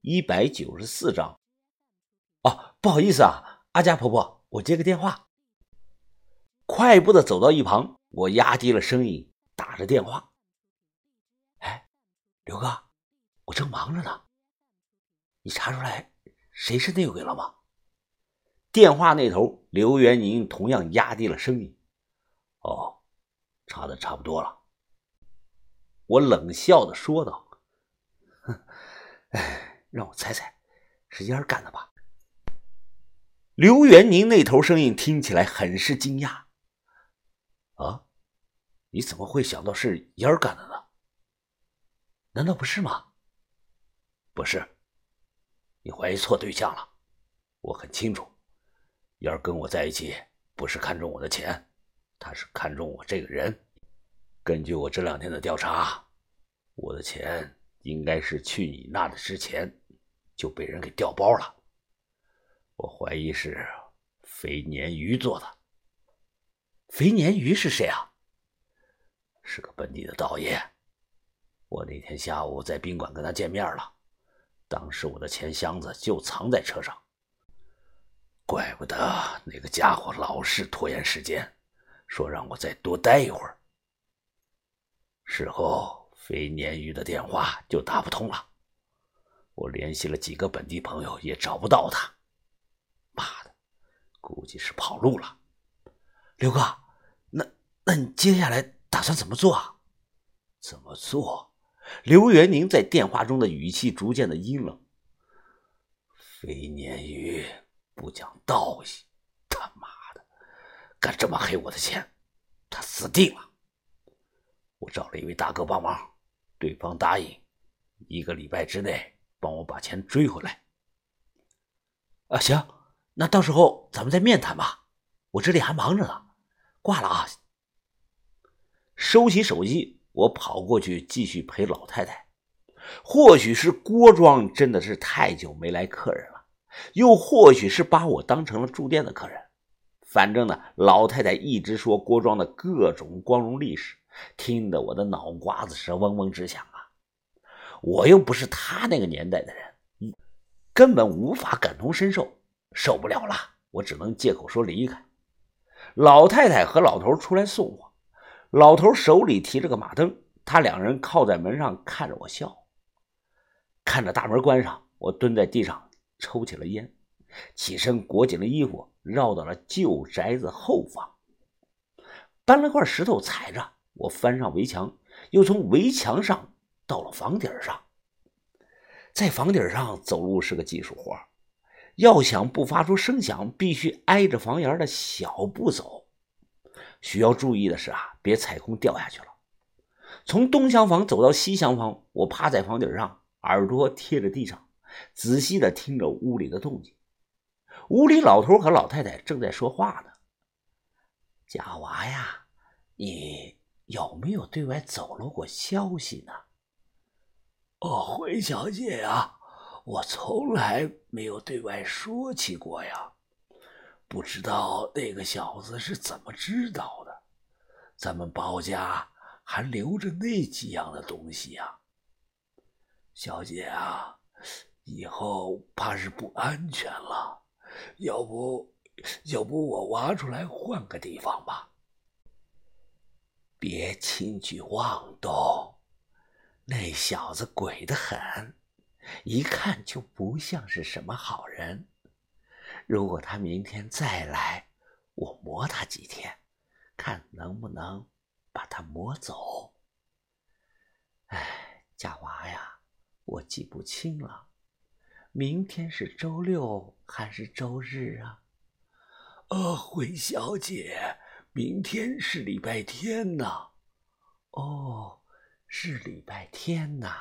一百九十四章。哦，不好意思啊，阿佳婆婆，我接个电话。快步的走到一旁，我压低了声音打着电话。哎，刘哥，我正忙着呢，你查出来谁是内鬼了吗？电话那头，刘元宁同样压低了声音。哦，查的差不多了。我冷笑的说道：“哼，哎，让我猜猜，是烟儿干的吧？”刘元宁那头声音听起来很是惊讶。“啊，你怎么会想到是烟儿干的呢？难道不是吗？”“不是，你怀疑错对象了。我很清楚，烟儿跟我在一起不是看中我的钱，他是看中我这个人。”根据我这两天的调查，我的钱应该是去你那的之前就被人给调包了。我怀疑是肥鲶鱼做的。肥鲶鱼是谁啊？是个本地的道爷。我那天下午在宾馆跟他见面了，当时我的钱箱子就藏在车上。怪不得那个家伙老是拖延时间，说让我再多待一会儿。事后，肥鲶鱼的电话就打不通了。我联系了几个本地朋友，也找不到他。妈的，估计是跑路了。刘哥，那那你接下来打算怎么做啊？怎么做？刘元宁在电话中的语气逐渐的阴冷。肥鲶鱼不讲道义，他妈的，敢这么黑我的钱，他死定了。我找了一位大哥帮忙，对方答应一个礼拜之内帮我把钱追回来。啊，行，那到时候咱们再面谈吧，我这里还忙着呢。挂了啊！收起手机，我跑过去继续陪老太太。或许是郭庄真的是太久没来客人了，又或许是把我当成了住店的客人。反正呢，老太太一直说郭庄的各种光荣历史。听得我的脑瓜子是嗡嗡直响！我又不是他那个年代的人，根本无法感同身受，受不了了，我只能借口说离开。老太太和老头出来送我，老头手里提着个马灯，他两人靠在门上看着我笑。看着大门关上，我蹲在地上抽起了烟，起身裹紧了衣服，绕到了旧宅子后方，搬了块石头踩着。我翻上围墙，又从围墙上到了房顶上。在房顶上走路是个技术活，要想不发出声响，必须挨着房檐的小步走。需要注意的是啊，别踩空掉下去了。从东厢房走到西厢房，我趴在房顶上，耳朵贴着地上，仔细的听着屋里的动静。屋里老头和老太太正在说话呢。贾娃呀，你。有没有对外走漏过消息呢？哦，回小姐呀，我从来没有对外说起过呀。不知道那个小子是怎么知道的？咱们包家还留着那几样的东西呀。小姐啊，以后怕是不安全了。要不，要不我挖出来换个地方吧。别轻举妄动，那小子鬼得很，一看就不像是什么好人。如果他明天再来，我磨他几天，看能不能把他磨走。哎，佳娃呀，我记不清了，明天是周六还是周日啊？呃，回小姐。明天是礼拜天呐，哦，是礼拜天呐。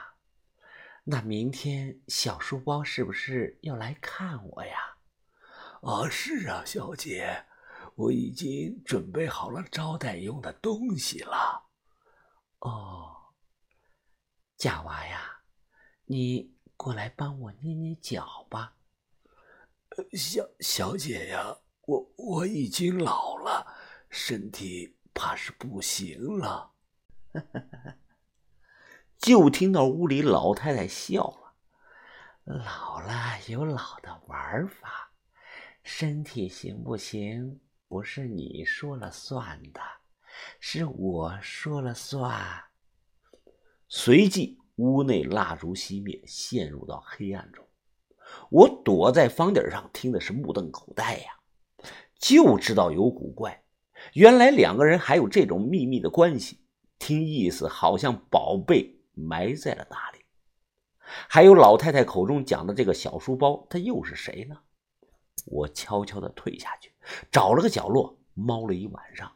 那明天小书包是不是要来看我呀？啊，是啊，小姐，我已经准备好了招待用的东西了。哦，假娃呀，你过来帮我捏捏脚吧。小小姐呀，我我已经老了。身体怕是不行了，哈哈哈哈就听到屋里老太太笑了。老了有老的玩法，身体行不行不是你说了算的，是我说了算。随即，屋内蜡烛熄灭，陷入到黑暗中。我躲在房顶上，听的是目瞪口呆呀，就知道有古怪。原来两个人还有这种秘密的关系，听意思好像宝贝埋在了哪里。还有老太太口中讲的这个小书包，它又是谁呢？我悄悄地退下去，找了个角落猫了一晚上。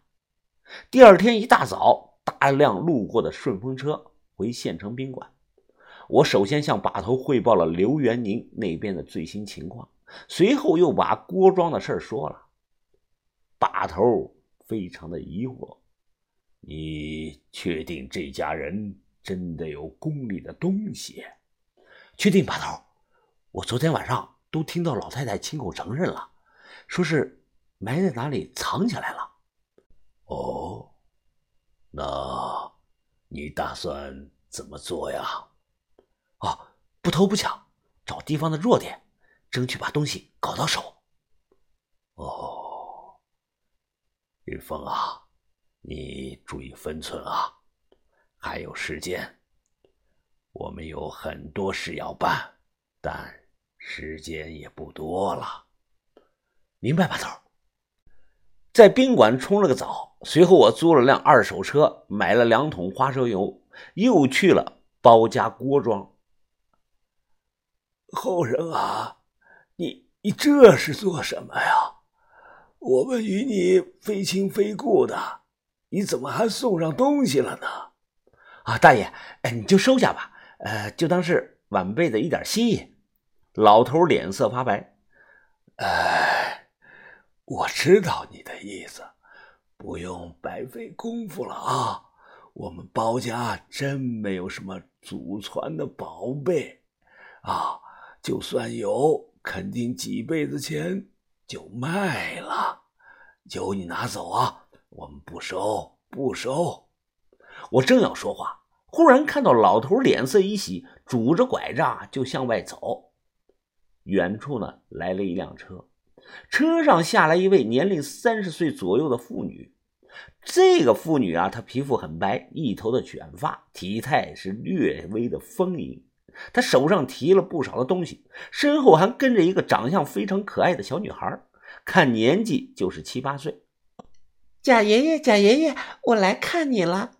第二天一大早，大辆路过的顺风车回县城宾馆。我首先向把头汇报了刘元宁那边的最新情况，随后又把郭庄的事说了。把头非常的疑惑：“你确定这家人真的有宫里的东西？”确定，把头。我昨天晚上都听到老太太亲口承认了，说是埋在哪里藏起来了。哦，那你打算怎么做呀？啊，不偷不抢，找地方的弱点，争取把东西搞到手。哦，云峰啊，你注意分寸啊，还有时间。我们有很多事要办，但时间也不多了。明白吧，头？在宾馆冲了个澡，随后我租了辆二手车，买了两桶花生油，又去了包家郭庄。后生啊，你你这是做什么呀？我们与你非亲非故的，你怎么还送上东西了呢？啊，大爷，哎，你就收下吧。呃，就当是晚辈的一点心意。老头脸色发白。哎，我知道你的意思，不用白费功夫了啊。我们包家真没有什么祖传的宝贝啊，就算有，肯定几辈子前就卖了。有你拿走啊，我们不收，不收。我正要说话。忽然看到老头脸色一喜，拄着拐杖就向外走。远处呢来了一辆车，车上下来一位年龄三十岁左右的妇女。这个妇女啊，她皮肤很白，一头的卷发，体态是略微的丰盈。她手上提了不少的东西，身后还跟着一个长相非常可爱的小女孩，看年纪就是七八岁。贾爷爷，贾爷爷，我来看你了。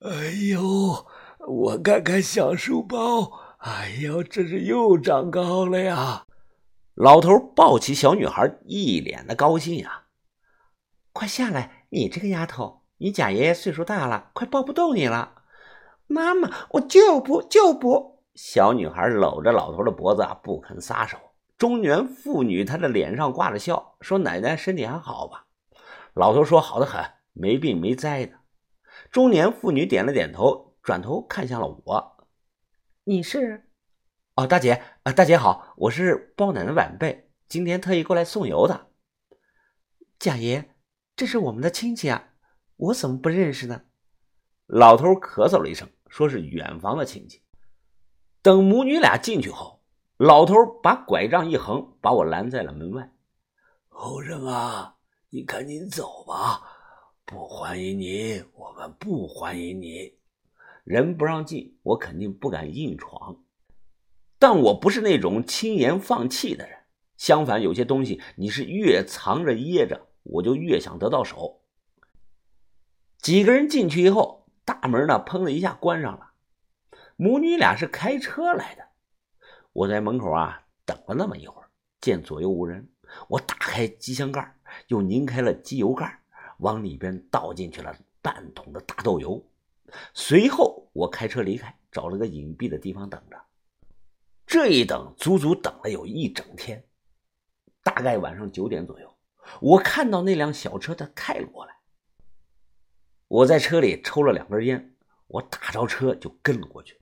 哎呦，我看看小书包，哎呦，这是又长高了呀！老头抱起小女孩，一脸的高兴呀。快下来，你这个丫头，你贾爷爷岁数大了，快抱不动你了。妈妈，我就不就不！小女孩搂着老头的脖子啊，不肯撒手。中年妇女她的脸上挂着笑，说：“奶奶身体还好吧？”老头说：“好的很，没病没灾的。”中年妇女点了点头，转头看向了我：“你是？哦，大姐啊，大姐好，我是包奶奶晚辈，今天特意过来送油的。”贾爷，这是我们的亲戚啊，我怎么不认识呢？老头咳嗽了一声，说是远房的亲戚。等母女俩进去后，老头把拐杖一横，把我拦在了门外：“后生啊，你赶紧走吧。”不欢迎你，我们不欢迎你。人不让进，我肯定不敢硬闯。但我不是那种轻言放弃的人。相反，有些东西你是越藏着掖着，我就越想得到手。几个人进去以后，大门呢，砰的一下关上了。母女俩是开车来的。我在门口啊等了那么一会儿，见左右无人，我打开机箱盖，又拧开了机油盖。往里边倒进去了半桶的大豆油，随后我开车离开，找了个隐蔽的地方等着。这一等，足足等了有一整天。大概晚上九点左右，我看到那辆小车它开了过来。我在车里抽了两根烟，我打着车就跟了过去。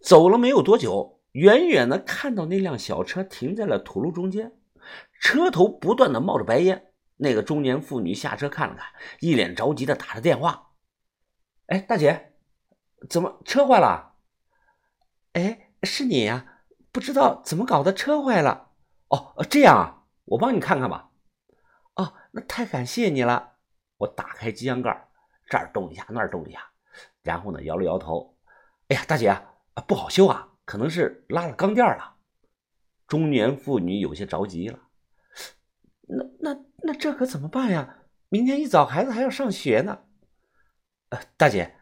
走了没有多久，远远的看到那辆小车停在了土路中间，车头不断的冒着白烟。那个中年妇女下车看了看，一脸着急的打着电话：“哎，大姐，怎么车坏了？哎，是你呀？不知道怎么搞的，车坏了。哦，这样啊，我帮你看看吧。哦，那太感谢你了。我打开机箱盖，这儿动一下，那儿动一下，然后呢，摇了摇头。哎呀，大姐，不好修啊，可能是拉了钢垫了。中年妇女有些着急了。那那那这可怎么办呀？明天一早孩子还要上学呢。呃，大姐，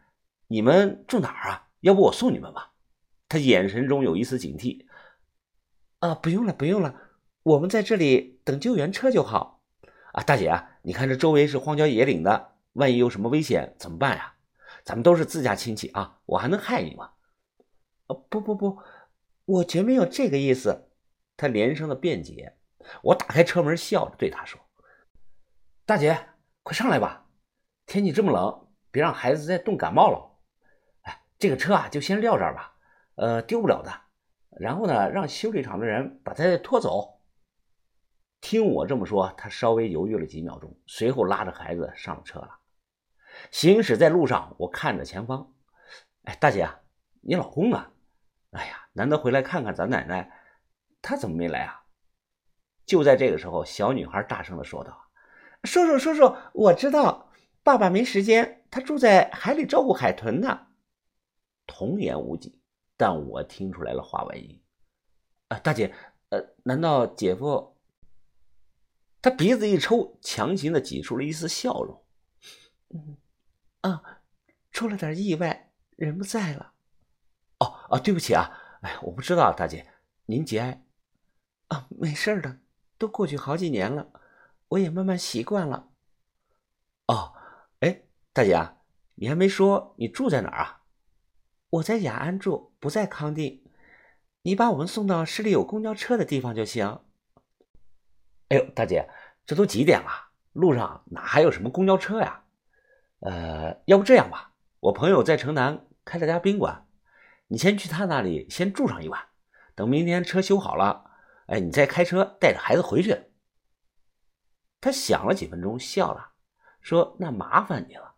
你们住哪儿啊？要不我送你们吧。他眼神中有一丝警惕。啊，不用了，不用了，我们在这里等救援车就好。啊，大姐啊，你看这周围是荒郊野岭的，万一有什么危险怎么办呀？咱们都是自家亲戚啊，我还能害你吗？啊，不不不，我绝没有这个意思。他连声的辩解。我打开车门，笑着对他说：“大姐，快上来吧，天气这么冷，别让孩子再冻感冒了。哎，这个车啊，就先撂这儿吧，呃，丢不了的。然后呢，让修理厂的人把它拖走。”听我这么说，他稍微犹豫了几秒钟，随后拉着孩子上了车了。行驶在路上，我看着前方，哎，大姐，你老公呢？哎呀，难得回来看看咱奶奶，他怎么没来啊？就在这个时候，小女孩大声的说道：“叔叔，叔叔，我知道，爸爸没时间，他住在海里照顾海豚呢。”童言无忌，但我听出来了话外音。啊，大姐，呃，难道姐夫？他鼻子一抽，强行的挤出了一丝笑容。嗯，啊，出了点意外，人不在了。哦，啊，对不起啊，哎，我不知道，大姐，您节哀。啊，没事的。都过去好几年了，我也慢慢习惯了。哦，哎，大姐，你还没说你住在哪儿啊？我在雅安住，不在康定。你把我们送到市里有公交车的地方就行。哎呦，大姐，这都几点了？路上哪还有什么公交车呀？呃，要不这样吧，我朋友在城南开了家宾馆，你先去他那里先住上一晚，等明天车修好了。哎，你再开车带着孩子回去。他想了几分钟，笑了，说：“那麻烦你了。”